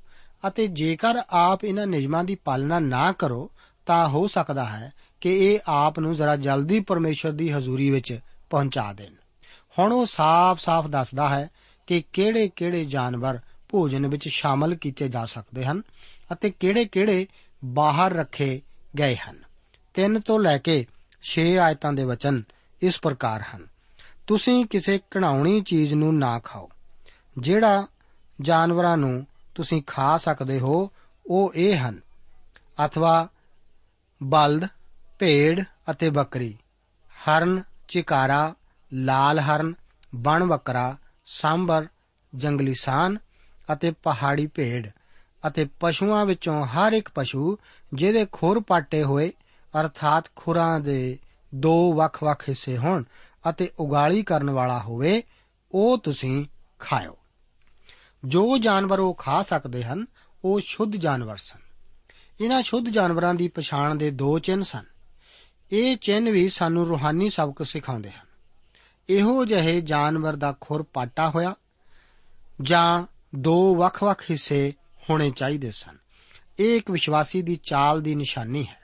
ਅਤੇ ਜੇਕਰ ਆਪ ਇਹਨਾਂ ਨਿਯਮਾਂ ਦੀ ਪਾਲਣਾ ਨਾ ਕਰੋ, ਤਾਂ ਹੋ ਸਕਦਾ ਹੈ ਕਿ ਇਹ ਆਪ ਨੂੰ ਜ਼ਰਾ ਜਲਦੀ ਪਰਮੇਸ਼ਰ ਦੀ ਹਜ਼ੂਰੀ ਵਿੱਚ ਪਹੁੰਚਾ ਦੇਣ। ਹੁਣ ਉਹ ਸਾਫ਼-ਸਾਫ਼ ਦੱਸਦਾ ਹੈ ਕਿ ਕਿਹੜੇ-ਕਿਹੜੇ ਜਾਨਵਰ ਭੋਜਨ ਵਿੱਚ ਸ਼ਾਮਲ ਕੀਤੇ ਜਾ ਸਕਦੇ ਹਨ ਅਤੇ ਕਿਹੜੇ-ਕਿਹੜੇ ਬਾਹਰ ਰੱਖੇ ਗਏ ਹਨ। 3 ਤੋਂ ਲੈ ਕੇ 6 ਆਇਤਾਂ ਦੇ ਵਚਨ ਇਸ ਪ੍ਰਕਾਰ ਹਨ। ਤੁਸੀਂ ਕਿਸੇ ਘਣਾਉਣੀ ਚੀਜ਼ ਨੂੰ ਨਾ ਖਾਓ। ਜਿਹੜਾ ਜਾਨਵਰਾਂ ਨੂੰ ਤੁਸੀਂ ਖਾ ਸਕਦੇ ਹੋ, ਉਹ ਇਹ ਹਨ, ਅਥਵਾ ਬਲਦ, ਭੇਡ ਅਤੇ ਬੱਕਰੀ, ਹਰਨ, ਚਿਕਾਰਾ, ਲਾਲ ਹਰਨ ਬਣ ਬੱਕਰਾ ਸਾਂਬਰ, ਜੰਗਲੀ ਸਾਨ ਅਤੇ ਪਹਾੜੀ ਭੇਡ ਅਤੇ ਪਸ਼ੂਆਂ ਵਿੱਚੋਂ ਹਰ ਇੱਕ ਪਸ਼ੂ ਜਿਹਦੇ ਖੁਰ ਪਾਟੇ ਹੋਏ, ਅਰਥਾਤ ਖੁਰਾਂ ਦੇ ਦੋ ਵੱਖ-ਵੱਖ ਹਿੱਸੇ ਹੋਣ ਅਤੇ ਉਗਾਲੀ ਕਰਨ ਵਾਲਾ ਹੋਵੇ, ਉਹ ਤੁਸੀਂ ਖਾਓ ਜੋ ਜਾਨਵਰ ਉਹ ਖਾ ਸਕਦੇ ਹਨ, ਉਹ ਸ਼ੁੱਧ ਜਾਨਵਰ ਸਨ। ਇਹਨਾਂ ਸ਼ੁੱਧ ਜਾਨਵਰਾਂ ਦੀ ਪਛਾਣ ਦੇ ਦੋ ਚਿੰਨ੍ਹ ਸਨ। ਇਹ ਚਿੰਨ੍ਹ ਵੀ ਸਾਨੂੰ ਰੂਹਾਨੀ ਸਬਕ ਸਿਖਾਉਂਦੇ ਹਨ। ਇਹੋ ਜਿਹੇ ਜਾਨਵਰ ਦਾ ਖੁਰ ਪਾਟਾ ਹੋਇਆ, ਜਾਂ ਦੋ ਵੱਖ-ਵੱਖ ਹਿੱਸੇ ਹੋਣੇ ਚਾਹੀਦੇ ਸਨ। ਇਹ ਇੱਕ ਵਿਸ਼ਵਾਸੀ ਦੀ ਚਾਲ ਦੀ ਨਿਸ਼ਾਨੀ ਹੈ।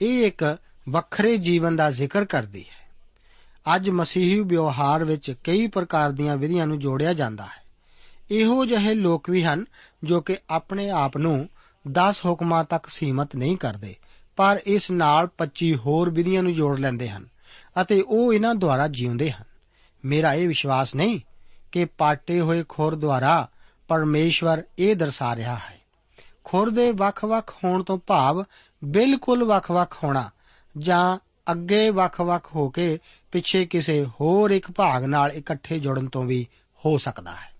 ਇਹ ਇੱਕ ਵੱਖਰੇ ਜੀਵਨ ਦਾ ਜ਼ਿਕਰ ਕਰਦੀ ਹੈ। ਅੱਜ ਮਸੀਹੀ ਵਿਵਹਾਰ ਵਿੱਚ ਕਈ ਪ੍ਰਕਾਰ ਦੀਆਂ ਵਿਧੀਆਂ ਨੂੰ ਜੋੜਿਆ ਜਾਂਦਾ ਹੈ। ਇਹੋ ਜਿਹੇ ਲੋਕ ਵੀ ਹਨ ਜੋ ਕਿ ਆਪਣੇ ਆਪ ਨੂੰ 10 ਹੁਕਮਾਂ ਤੱਕ ਸੀਮਤ ਨਹੀਂ ਕਰਦੇ, ਪਰ ਇਸ ਨਾਲ 25 ਹੋਰ ਵਿਧੀਆਂ ਨੂੰ ਜੋੜ ਲੈਂਦੇ ਹਨ। ਅਤੇ ਉਹ ਇਹਨਾਂ ਦੁਆਰਾ ਜਿਉਂਦੇ ਹਨ। ਮੇਰਾ ਇਹ ਵਿਸ਼ਵਾਸ ਨਹੀਂ ਕਿ ਪਾਟੇ ਹੋਏ ਖੁਰ ਦੁਆਰਾ ਪਰਮੇਸ਼ਵਰ ਇਹ ਦਰਸਾ ਰਿਹਾ ਹੈ। ਖੁਰ ਦੇ ਵੱਖ-ਵੱਖ ਹੋਣ ਤੋਂ ਭਾਵ ਬਿਲਕੁਲ ਵੱਖ-ਵੱਖ ਹੋਣਾ ਜਾਂ ਅੱਗੇ ਵੱਖ-ਵੱਖ ਹੋ ਕੇ ਪਿੱਛੇ ਕਿਸੇ ਹੋਰ ਇੱਕ ਭਾਗ ਨਾਲ ਇਕੱਠੇ ਜੁੜਨ ਤੋਂ ਵੀ ਹੋ ਸਕਦਾ ਹੈ।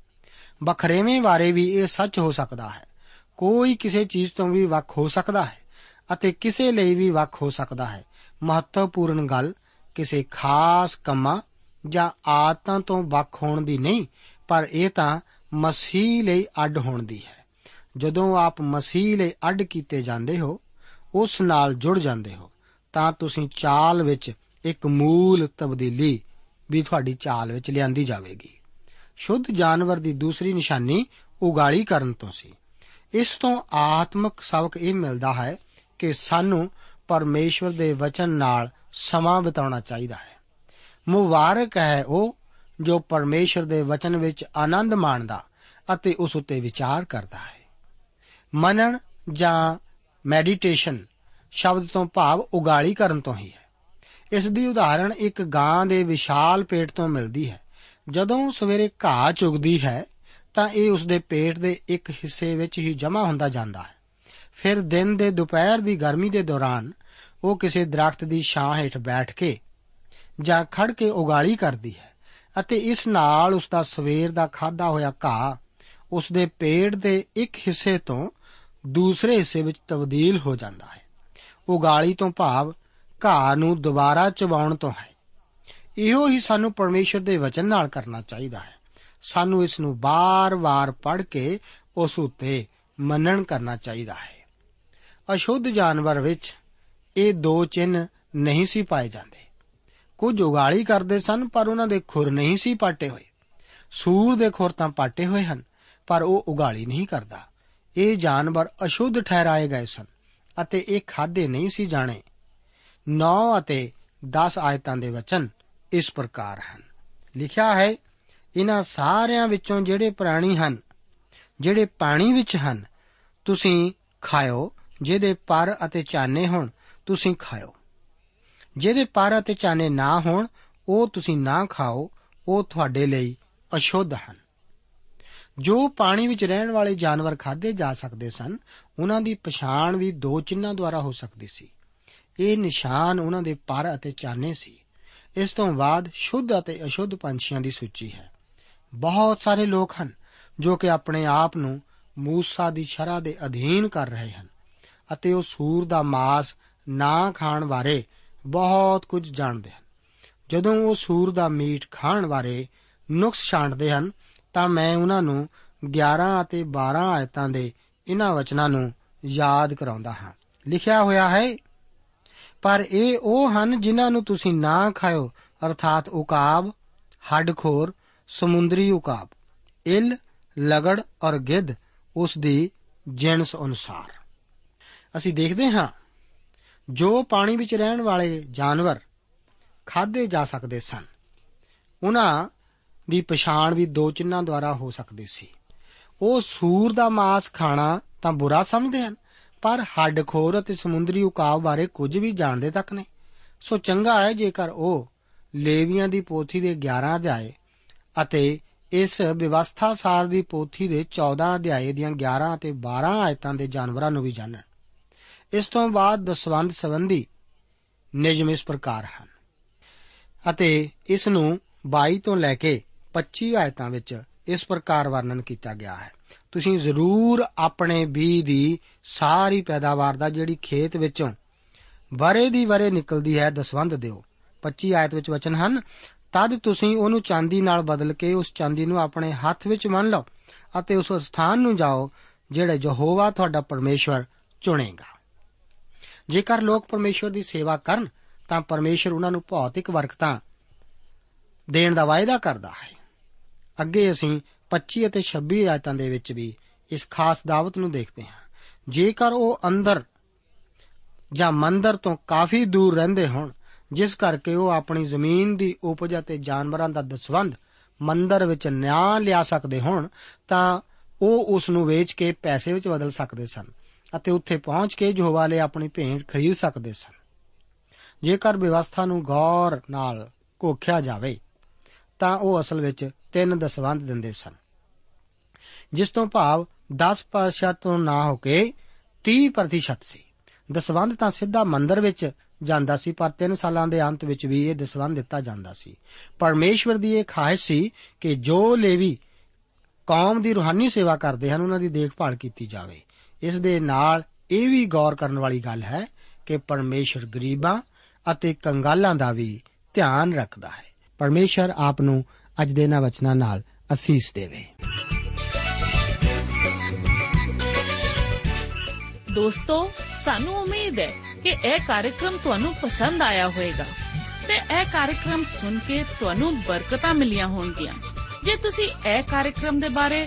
ਵੱਖਰੇਵੇਂ ਬਾਰੇ ਵੀ ਇਹ ਸੱਚ ਹੋ ਸਕਦਾ ਹੈ। ਕੋਈ ਕਿਸੇ ਚੀਜ਼ ਤੋਂ ਵੀ ਵੱਖ ਹੋ ਸਕਦਾ ਹੈ ਅਤੇ ਕਿਸੇ ਲਈ ਵੀ ਵੱਖ ਹੋ ਸਕਦਾ ਹੈ। ਮਹੱਤਵਪੂਰਨ ਗੱਲ ਕਿਸੇ ਖਾਸ ਕੰਮਾਂ ਜਾਂ ਆਦਤਾਂ ਤੋਂ ਵੱਖ ਹੋਣ ਦੀ ਨਹੀਂ, ਪਰ ਇਹ ਤਾਂ ਮਸੀਹ ਲਈ ਅੱਡ ਹੋਣ ਦੀ ਹੈ। ਜਦੋਂ ਆਪ ਮਸੀਹ ਲਈ ਅੱਡ ਕੀਤੇ ਜਾਂਦੇ ਹੋ, ਉਸ ਨਾਲ ਜੁੜ ਜਾਂਦੇ ਹੋ, ਤਾਂ ਤੁਸੀਂ ਚਾਲ ਵਿੱਚ ਇੱਕ ਮੂਲ ਤਬਦੀਲੀ ਵੀ ਤੁਹਾਡੀ ਚਾਲ ਵਿੱਚ ਲਿਆਂਦੀ ਜਾਵੇਗੀ। ਸ਼ੁੱਧ ਜਾਨਵਰ ਦੀ ਦੂਸਰੀ ਨਿਸ਼ਾਨੀ ਉਗਾਲੀ ਕਰਨ ਤੋਂ ਸੀ। ਇਸ ਤੋਂ ਆਤਮਿਕ ਸਬਕ ਇਹ ਮਿਲਦਾ ਹੈ ਕਿ ਸਾਨੂੰ ਪਰਮੇਸ਼ਵਰ ਦੇ ਵਚਨ ਨਾਲ ਸਮਾਂ ਬਿਤਾਉਣਾ ਚਾਹੀਦਾ ਹੈ। ਮੁਬਾਰਕ ਹੈ ਉਹ ਜੋ ਪਰਮੇਸ਼ਵਰ ਦੇ ਵਚਨ ਵਿੱਚ ਆਨੰਦ ਮਾਣਦਾ ਅਤੇ ਉਸ ਉੱਤੇ ਵਿਚਾਰ ਕਰਦਾ ਹੈ। ਮਨਨ ਜਾਂ ਮੈਡੀਟੇਸ਼ਨ ਸ਼ਬਦ ਤੋਂ ਭਾਵ ਉਗਾਲੀ ਕਰਨ ਤੋਂ ਹੀ ਹੈ। ਇਸ ਦੀ ਉਦਾਹਰਣ ਇੱਕ ਗਾਂ ਦੇ ਵਿਸ਼ਾਲ ਪੇਟ ਤੋਂ ਮਿਲਦੀ ਹੈ। ਜਦੋਂ ਸਵੇਰੇ ਘਾਹ ਚੁਗਦੀ ਹੈ, ਤਾਂ ਇਹ ਉਸ ਦੇ ਪੇਟ ਦੇ ਇੱਕ ਹਿੱਸੇ ਵਿੱਚ ਹੀ ਜਮ੍ਹਾਂ ਹੁੰਦਾ ਜਾਂਦਾ ਹੈ। ਫਿਰ ਦਿਨ ਦੇ ਦੁਪਹਿਰ ਦੀ ਗਰਮੀ ਦੇ ਦੌਰਾਨ ਉਹ ਕਿਸੇ ਦਰਖਤ ਦੀ ਛਾਂ ਹੇਠ ਬੈਠ ਕੇ ਜਾਂ ਖੜ ਕੇ ਉਗਾਲੀ ਕਰਦੀ ਹੈ ਅਤੇ ਇਸ ਨਾਲ ਉਸ ਦਾ ਸਵੇਰ ਦਾ ਖਾਦਾ ਹੋਇਆ ਘਾਹ ਉਸ ਦੇ ਪੇਟ ਦੇ ਇੱਕ ਹਿੱਸੇ ਤੋਂ ਦੂਸਰੇ ਹਿੱਸੇ ਵਿੱਚ ਤਬਦੀਲ ਹੋ ਜਾਂਦਾ ਹੈ। ਉਗਾਲੀ ਤੋਂ ਭਾਵ ਘਾਹ ਨੂੰ ਦੁਬਾਰਾ ਚਬਾਉਣ ਤੋਂ ਹੈ। ਇਹੋ ਹੀ ਸਾਨੂੰ ਪਰਮੇਸ਼ਰ ਦੇ ਵਚਨ ਨਾਲ ਕਰਨਾ ਚਾਹੀਦਾ ਹੈ। ਸਾਨੂੰ ਇਸ ਨੂੰ ਬਾਰ-ਬਾਰ ਪੜ੍ਹ ਕੇ ਉਸ ਉੱਤੇ ਮੰਨਣ ਕਰਨਾ ਚਾਹੀਦਾ ਹੈ। ਅਸ਼ੁੱਧ ਜਾਨਵਰ ਵਿੱਚ ਇਹ ਦੋ ਚਿੰਨ ਨਹੀਂ ਸੀ ਪਾਏ ਜਾਂਦੇ। ਕੁਝ ਉਗਾਲੀ ਕਰਦੇ ਸਨ, ਪਰ ਉਹਨਾਂ ਦੇ ਖੁਰ ਨਹੀਂ ਸੀ ਪਾਟੇ ਹੋਏ। ਸੂਰ ਦੇ ਖੁਰ ਤਾਂ ਪਾਟੇ ਹੋਏ ਹਨ, ਪਰ ਉਹ ਉਗਾਲੀ ਨਹੀਂ ਕਰਦਾ। ਇਹ ਜਾਨਵਰ ਅਸ਼ੁੱਧ ਠਹਿਰਾਏ ਗਏ ਸਨ, ਅਤੇ ਇਹ ਖਾਦੇ ਨਹੀਂ ਸੀ ਜਾਣੇ। 9 ਅਤੇ 10 ਆਇਤਾਂ ਦੇ ਵਚਨ ਇਸ ਪ੍ਰਕਾਰ ਹਨ। ਲਿਖਿਆ ਹੈ, ਇਹਨਾਂ ਸਾਰਿਆਂ ਵਿੱਚੋਂ ਜਿਹੜੇ ਪ੍ਰਾਣੀ ਹਨ, ਜਿਹੜੇ ਪਾਣੀ ਵਿੱਚ ਹਨ, ਤੁਸੀਂ ਖਾਓ ਜਿਹਦੇ ਪਰ ਅਤੇ ਚਾਨੇ ਹੋਣ ਤੁਸੀਂ ਖਾਓ ਜਿਹਦੇ ਪਰ ਅਤੇ ਚਾਨੇ ਨਾ ਹੋਣ, ਉਹ ਤੁਸੀਂ ਨਾ ਖਾਓ, ਉਹ ਤੁਹਾਡੇ ਲਈ ਅਸ਼ੁੱਧ ਹਨ। ਜੋ ਪਾਣੀ ਵਿੱਚ ਰਹਿਣ ਵਾਲੇ ਜਾਨਵਰ ਖਾਦੇ ਜਾ ਸਕਦੇ ਸਨ, ਉਹਨਾਂ ਦੀ ਪਛਾਣ ਵੀ ਦੋ ਚਿੰਨ੍ਹਾਂ ਦੁਆਰਾ ਹੋ ਸਕਦੀ ਸੀ। ਇਹ ਨਿਸ਼ਾਨ ਉਹਨਾਂ ਦੇ ਪਰ ਅਤੇ ਚਾਨੇ ਸੀ। ਇਸ ਤੋਂ ਬਾਅਦ ਸ਼ੁੱਧ ਅਤੇ ਅਸ਼ੁੱਧ ਪੰਛੀਆਂ ਦੀ ਸੂਚੀ ਹੈ। ਬਹੁਤ ਸਾਰੇ ਲੋਕ ਹਨ ਜੋ ਕਿ ਆਪਣੇ ਆਪ ਨੂੰ ਮੂਸਾ ਦੀ ਸ਼ਰ੍ਹਾ ਦੇ ਅਧੀਨ ਕਰ ਰਹੇ ਹਨ ਅਤੇ ਉਹ ਸੂਰ ਦਾ ਮਾਸ ਨਾ ਖਾਣ ਬਾਰੇ ਬਹੁਤ ਕੁਝ ਜਾਣਦੇ ਹਨ। ਜਦੋਂ ਉਹ ਸੂਰ ਦਾ ਮੀਟ ਖਾਣ ਬਾਰੇ ਨੁਕਸ ਛਾਂਟਦੇ ਹਨ, ਤਾਂ ਮੈਂ ਉਹਨਾਂ ਨੂੰ 11 ਅਤੇ 12 ਆਇਤਾਂ ਦੇ ਇਹਨਾਂ ਵਚਨਾਂ ਨੂੰ ਯਾਦ ਕਰਾਉਂਦਾ ਹਾਂ। ਲਿਖਿਆ ਹੋਇਆ ਹੈ, ਪਰ ਇਹ ਉਹ ਹਨ ਜਿਨ੍ਹਾਂ ਨੂੰ ਤੁਸੀਂ ਨਾ ਖਾਓ ਅਰਥਾਤ ਉਕਾਬ, ਹੱਡਖੋਰ, ਸਮੁੰਦਰੀ ਉਕਾਬ, ਇਲ, ਲਗੜ ਔਰ ਗਿੱਧ, ਉਸ ਦੀ ਜਿਣਸ ਅਨੁਸਾਰ। ਅਸੀਂ ਦੇਖਦੇ ਹਾਂ ਜੋ ਪਾਣੀ ਵਿੱਚ ਰਹਿਣ ਵਾਲੇ ਜਾਨਵਰ ਖਾਦੇ ਜਾ ਸਕਦੇ ਸਨ, ਉਹਨਾਂ ਦੀ ਪਛਾਣ ਵੀ ਦੋ ਚਿੰਨ੍ਹਾਂ ਦੁਆਰਾ ਹੋ ਸਕਦੀ ਸੀ। ਉਹ ਸੂਰ ਦਾ ਮਾਸ ਖਾਣਾ ਤਾਂ ਬੁਰਾ ਸਮਝਦੇ ਹਨ, ਪਰ ਹੱਡਖੋਰ ਅਤੇ ਸਮੁੰਦਰੀ ਉਕਾਬ ਬਾਰੇ ਕੁਝ ਵੀ ਜਾਣਦੇ ਤੱਕ ਨੇ। ਸੋ ਚੰਗਾ ਹੈ ਜੇਕਰ ਉਹ ਲੇਵੀਆਂ ਦੀ ਪੋਥੀ ਦੇ 11 ਅਧਿਆਏ ਅਤੇ ਇਸ ਵਿਵਸਥਾ ਸਾਰ ਦੀ ਪੋਥੀ ਦੇ 14 ਅਧਿਆਏ ਦੀਆਂ 11 ਅਤੇ 12 ਆਇਤਾਂ ਦੇ ਜਾਨਵਰਾਂ ਨੂੰ ਵੀ ਜਾਣਨ। ਇਸ ਤੋਂ ਬਾਅਦ ਦਸਵੰਦ ਸੰਬੰਧੀ ਨਿਯਮ ਇਸ ਪ੍ਰਕਾਰ ਹਨ ਅਤੇ ਇਸ ਨੂੰ 22 ਤੋਂ ਲੈ ਕੇ 25 ਆਇਤਾਂ ਵਿੱਚ ਇਸ ਪ੍ਰਕਾਰ ਵਰਣਨ ਕੀਤਾ ਗਿਆ ਹੈ। ਤੁਸੀਂ ਜ਼ਰੂਰ ਆਪਣੇ ਬੀ ਦੀ ਸਾਰੀ ਪੈਦਾਵਾਰ ਦਾ ਜਿਹੜੀ ਖੇਤ ਵਿੱਚੋਂ ਬਰੇ ਦੀ ਬਰੇ ਨਿਕਲਦੀ ਹੈ ਦਸਵੰਦ ਦਿਓ। 25 ਆਇਤ ਵਿੱਚ ਵਚਨ ਹਨ, ਤਦ ਤੁਸੀਂ ਉਹਨੂੰ ਚਾਂਦੀ ਨਾਲ ਬਦਲ ਕੇ ਉਸ ਚਾਂਦੀ ਨੂੰ ਆਪਣੇ ਹੱਥ ਵਿੱਚ ਮੰਨ ਲਓ ਅਤੇ ਉਸ ਸਥਾਨ ਨੂੰ ਜਾਓ, ਜਿਹੜੇ ਯਹੋਵਾ ਤੁਹਾਡਾ ਪਰਮੇਸ਼ਵਰ ਚੁਣੇਗਾ। ਜੇਕਰ ਲੋਕ ਪਰਮੇਸ਼ਵਰ ਦੀ ਸੇਵਾ ਕਰਨ, ਤਾਂ ਪਰਮੇਸ਼ਵਰ ਉਹਨਾਂ ਨੂੰ ਭੌਤਿਕ ਵਰਕਤਾਂ ਦੇਣ ਦਾ ਵਾਅਦਾ ਕਰਦਾ ਹੈ। ਅੱਗੇ ਅਸੀਂ 25 ਅਤੇ 26 ਆਇਤਾਂ ਦੇ ਵਿੱਚ ਵੀ ਇਸ ਖਾਸ ਦਾਵਤ ਨੂੰ ਦੇਖਦੇ ਹਾਂ। ਜੇਕਰ ਉਹ ਅੰਦਰ ਜਾਂ ਮੰਦਰ ਤੋਂ ਕਾਫੀ ਦੂਰ ਰਹਿੰਦੇ ਹੋਣ, ਜਿਸ ਕਰਕੇ ਉਹ ਆਪਣੀ ਜ਼ਮੀਨ ਦੀ ਉਪਜ ਅਤੇ ਜਾਨਵਰਾਂ ਦਾ ਦਸਵੰਦ ਮੰਦਰ ਵਿੱਚ ਨਿਆਂ ਲਿਆ ਸਕਦੇ ਹੋਣ, ਤਾਂ ਉਹ ਉਸ ਨੂੰ ਵੇਚ ਕੇ ਪੈਸੇ ਵਿੱਚ ਬਦਲ ਸਕਦੇ ਸਨ। ਅਤੇ ਉੱਥੇ ਪਹੁੰਚ ਕੇ ਯਹੋਵਾ ਲਈ ਆਪਣੀ ਭੇਂਟ ਖਰੀਦ ਸਕਦੇ ਸਨ। ਜੇਕਰ ਵਿਵਸਥਾ ਨੂੰ ਗੌਰ ਨਾਲ ਘੋਖਿਆ ਜਾਵੇ, ਤਾਂ ਉਹ ਅਸਲ ਵਿੱਚ ਤਿੰਨ ਦਸਵੰਧ ਦਿੰਦੇ ਸਨ। ਜਿਸ ਤੋਂ ਭਾਵ 10% ਤੋਂ ਨਾ ਹੋ ਕੇ 30% ਸੀ। ਦਸਵੰਧ ਤਾਂ ਸਿੱਧਾ ਮੰਦਰ ਵਿੱਚ ਜਾਂਦਾ ਸੀ, ਪਰ 3 ਸਾਲਾਂ ਦੇ ਅੰਤ ਵਿੱਚ ਵੀ ਇਹ ਦਸਵੰਧ ਦਿੱਤਾ ਜਾਂਦਾ ਸੀ। ਪਰਮੇਸ਼ਵਰ ਦੀ ਇਹ ਖਾਹਿਸ਼ ਸੀ ਕਿ ਜੋ ਲੇਵੀ ਕੌਮ ਦੀ ਰੂਹਾਨੀ ਸੇਵਾ ਕਰਦੇ ਹਨ, ਉਹਨਾਂ ਦੀ ਦੇਖਭਾਲ ਕੀਤੀ ਜਾਵੇ। ਇਸ ਦੇ ਨਾਲ ਇਹ ਵੀ ਗੌਰ ਕਰਨ ਵਾਲੀ ਗੱਲ ਹੈ ਕਿ ਪਰਮੇਸ਼ਰ ਗਰੀਬਾਂ ਅਤੇ ਕੰਗਾਲਾਂ ਦਾ ਵੀ ਧਿਆਨ ਰੱਖਦਾ ਹੈ। ਪਰਮੇਸ਼ਰ ਆਪ ਨੂੰ ਅੱਜ ਦੇ ਇਹਨਾਂ ਵਚਨਾਂ ਨਾਲ ਅਸੀਸ ਦੇਵੇ। ਦੋਸਤੋ, ਸਾਨੂੰ ਉਮੀਦ ਹੈ ਕਿ ਇਹ ਕਾਰਜਕ੍ਰਮ ਤੁਹਾਨੂੰ ਪਸੰਦ ਆਇਆ ਹੋਵੇਗਾ ਤੇ ਇਹ ਕਾਰਜਕ੍ਰਮ ਸੁਣ ਕੇ ਤੁਹਾਨੂੰ ਬਰਕਤਾਂ ਮਿਲੀਆਂ ਹੋਣਗੀਆਂ। ਜੇ ਤੁਸੀਂ ਇਹ ਕਾਰਜਕ੍ਰਮ ਦੇ ਬਾਰੇ